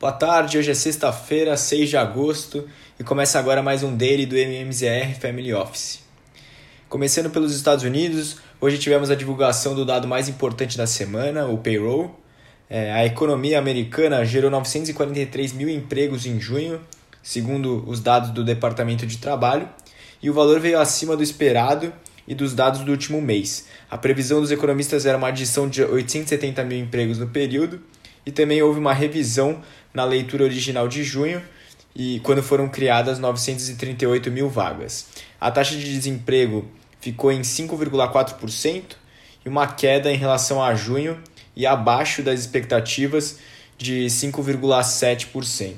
Boa tarde, hoje é sexta-feira, 6 de agosto e começa agora mais um daily do MMZR Family Office. Começando pelos Estados Unidos, hoje tivemos a divulgação do dado mais importante da semana, o payroll. É, a economia americana gerou 943 mil empregos em junho, segundo os dados do Departamento de Trabalho, e o valor veio acima do esperado e dos dados do último mês. A previsão dos economistas era uma adição de 870 mil empregos no período e também houve uma revisão na leitura original de junho e quando foram criadas 938 mil vagas. A taxa de desemprego ficou em 5,4% e uma queda em relação a junho e abaixo das expectativas de 5,7%.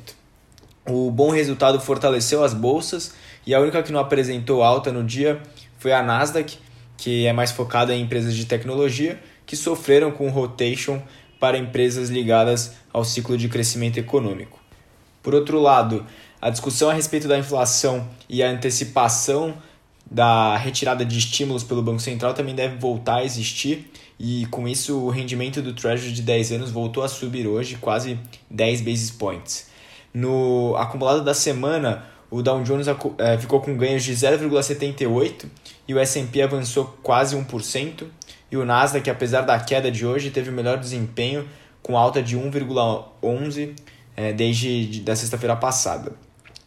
O bom resultado fortaleceu as bolsas e a única que não apresentou alta no dia foi a Nasdaq, que é mais focada em empresas de tecnologia, que sofreram com rotation para empresas ligadas ao ciclo de crescimento econômico. Por outro lado, a discussão a respeito da inflação e a antecipação da retirada de estímulos pelo Banco Central também deve voltar a existir e com isso o rendimento do Treasury de 10 anos voltou a subir hoje quase 10 basis points. No acumulado da semana, o Dow Jones eh, ficou com ganhos de 0,78 e o S&P avançou quase 1%, e o Nasdaq, apesar da queda de hoje, teve o melhor desempenho com alta de 1,11 é, desde da sexta-feira passada.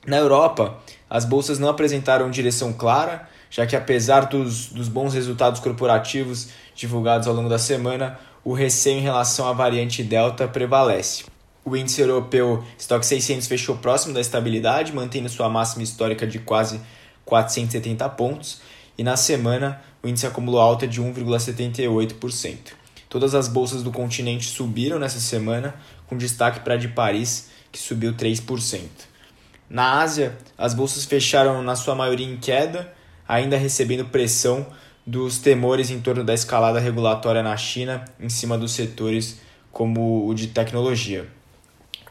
Na Europa, as bolsas não apresentaram direção clara, já que apesar dos, dos bons resultados corporativos divulgados ao longo da semana, o receio em relação à variante Delta prevalece. O índice europeu Stock 600 fechou próximo da estabilidade, mantendo sua máxima histórica de quase 470 pontos, e na semana o índice acumulou alta de 1,78%. Todas as bolsas do continente subiram nessa semana, com destaque para a de Paris, que subiu 3%. Na Ásia, as bolsas fecharam na sua maioria em queda, ainda recebendo pressão dos temores em torno da escalada regulatória na China em cima dos setores como o de tecnologia.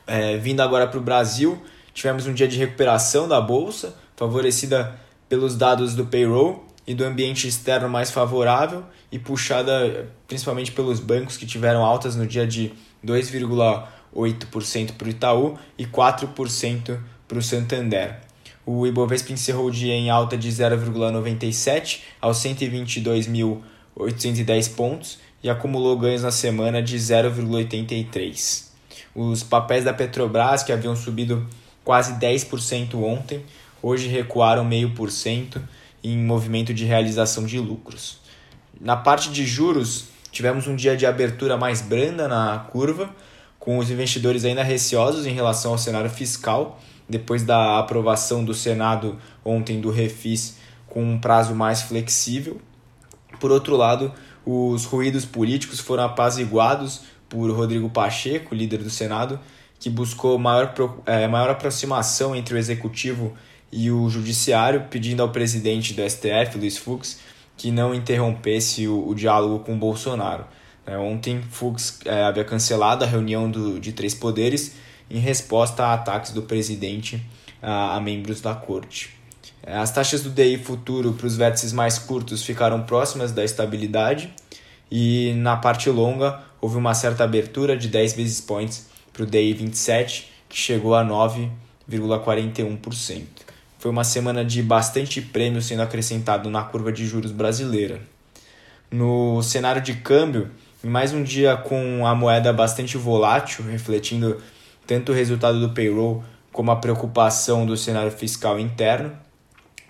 É, vindo agora para o Brasil, tivemos um dia de recuperação da bolsa, favorecida pelos dados do payroll e do ambiente externo mais favorável e puxada principalmente pelos bancos que tiveram altas no dia de 2,8% para o Itaú e 4% para o Santander. O Ibovespa encerrou o dia em alta de 0,97 aos 122.810 pontos e acumulou ganhos na semana de 0,83. Os papéis da Petrobras, que haviam subido quase 10% ontem, hoje recuaram 0,5% em movimento de realização de lucros. Na parte de juros, tivemos um dia de abertura mais branda na curva, com os investidores ainda receosos em relação ao cenário fiscal, depois da aprovação do Senado ontem do Refis com um prazo mais flexível. Por outro lado, os ruídos políticos foram apaziguados por Rodrigo Pacheco, líder do Senado, que buscou maior, é, maior aproximação entre o executivo o judiciário, pedindo ao presidente do STF, Luiz Fux, que não interrompesse o, o diálogo com Bolsonaro. É, ontem, Fux é, havia cancelado a reunião do, de três poderes em resposta a ataques do presidente a, a membros da corte. É, as taxas do DI futuro para os vértices mais curtos ficaram próximas da estabilidade e na parte longa houve uma certa abertura de 10 basis points para o DI 27, que chegou a 9,41%. Foi uma semana de bastante prêmio sendo acrescentado na curva de juros brasileira. No cenário de câmbio, mais um dia com a moeda bastante volátil, refletindo tanto o resultado do payroll como a preocupação do cenário fiscal interno,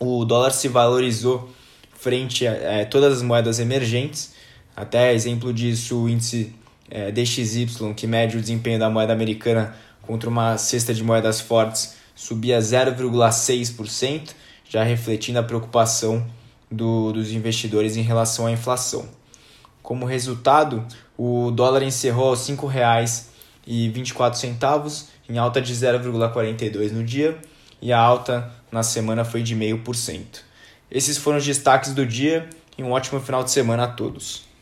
o dólar se valorizou frente a é, todas as moedas emergentes. Até exemplo disso, o índice é, DXY, que mede o desempenho da moeda americana contra uma cesta de moedas fortes, subia 0,6%, já refletindo a preocupação do, dos investidores em relação à inflação. Como resultado, o dólar encerrou aos R$ 5,24, em alta de 0,42 no dia, e a alta na semana foi de 0,5%. Esses foram os destaques do dia e um ótimo final de semana a todos.